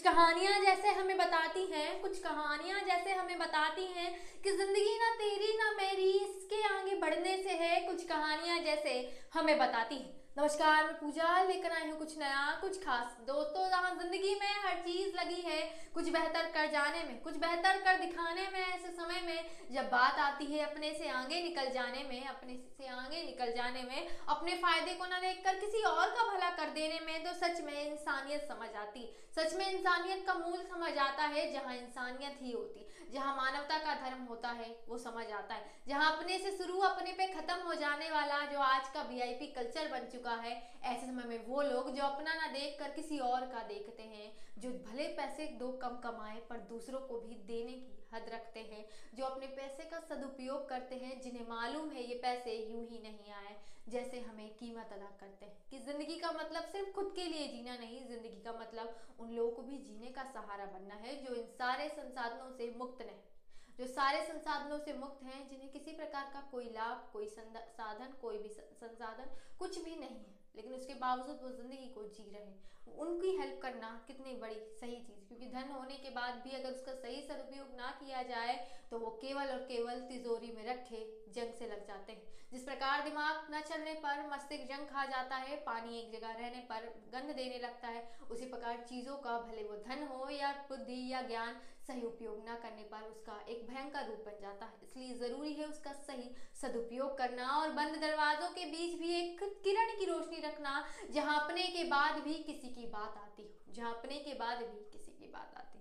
कुछ कहानियाँ जैसे हमें बताती हैं, कुछ कहानियाँ जैसे हमें बताती हैं कि ज़िंदगी ना तेरी ना मेरी, इसके आगे बढ़ने से है, कुछ कहानियाँ जैसे हमें बताती हैं। नमस्कार, मैं पूजा, लेकर आई हूँ कुछ नया, कुछ खास। दोस्तों, जहाँ ज़िंदगी में हर चीज़ लगी है, कुछ बेहतर कर जाने में, कुछ बेहतर कर दिखाने में, ऐसे समय में जब बात आती है अपने से आगे निकल जाने में, अपने से आगे निकल जाने में, अपने फ़ायदे को ना देखकर किसी और का भला कर देने में तो सच में इंसानियत समझ आती। सच में इंसानियत का मूल समझ आता है जहाँ इंसानियत ही होती। जहाँ मानवता का धर्म होता है, वो समझ आता है। जहाँ अपने से शुरू अपने पे खत्म हो जाने वाला जो आज का वीआईपी कल्चर बन चुका है, ऐसे समय में वो लोग जो अपना ना देख कर किसी और का देखते हैं, जो भले पैसे दो कम कमाए पर दूसरों को भी देने की हद रखते हैं, जो अपने पैसे का सदुपयोग करते हैं, जिन्हें मालूम है ये पैसे यूँ ही नहीं आए। जैसे हमें कीमत अदा करते हैं। कि ज़िंदगी का मतलब सिर्फ़ खुद के लिए जीना नहीं, ज़िंदगी का मतलब उन लोगों को भी जीने का सहारा बनना है, जो इन सारे संसाधनों से मुक्त नहीं जो सारे संसाधनों से मुक्त हैं, जिन्हें किसी प्रकार का कोई लाभ, कोई साधन, कोई भी संसाधन कुछ भी नहीं है। लेकिन उसके बावजूद वो ज़िंदगी को जी रहे उनकी हेल्प करना कितनी बड़ी सही चीज़, क्योंकि धन होने के बाद भी अगर उसका सही सदुपयोग ना किया जाए तो वो केवल और केवल तिजोरी में रखे जंग से लग जाते हैं। जिस प्रकार दिमाग न चलने पर मस्तिष्क जंग खा जाता है, पानी एक जगह रहने पर गंध देने लगता है, उसी प्रकार चीज़ों का, भले वो धन हो या बुद्धि या ज्ञान सही उपयोग ना करने पर उसका एक भयंकर रूप बन जाता है। इसलिए ज़रूरी है उसका सही सदुपयोग करना और बंद दरवाजों के बीच भी एक किरण की रोशनी रखना अपने के बाद भी किसी की बात आती हो अपने के बाद भी किसी की बात आती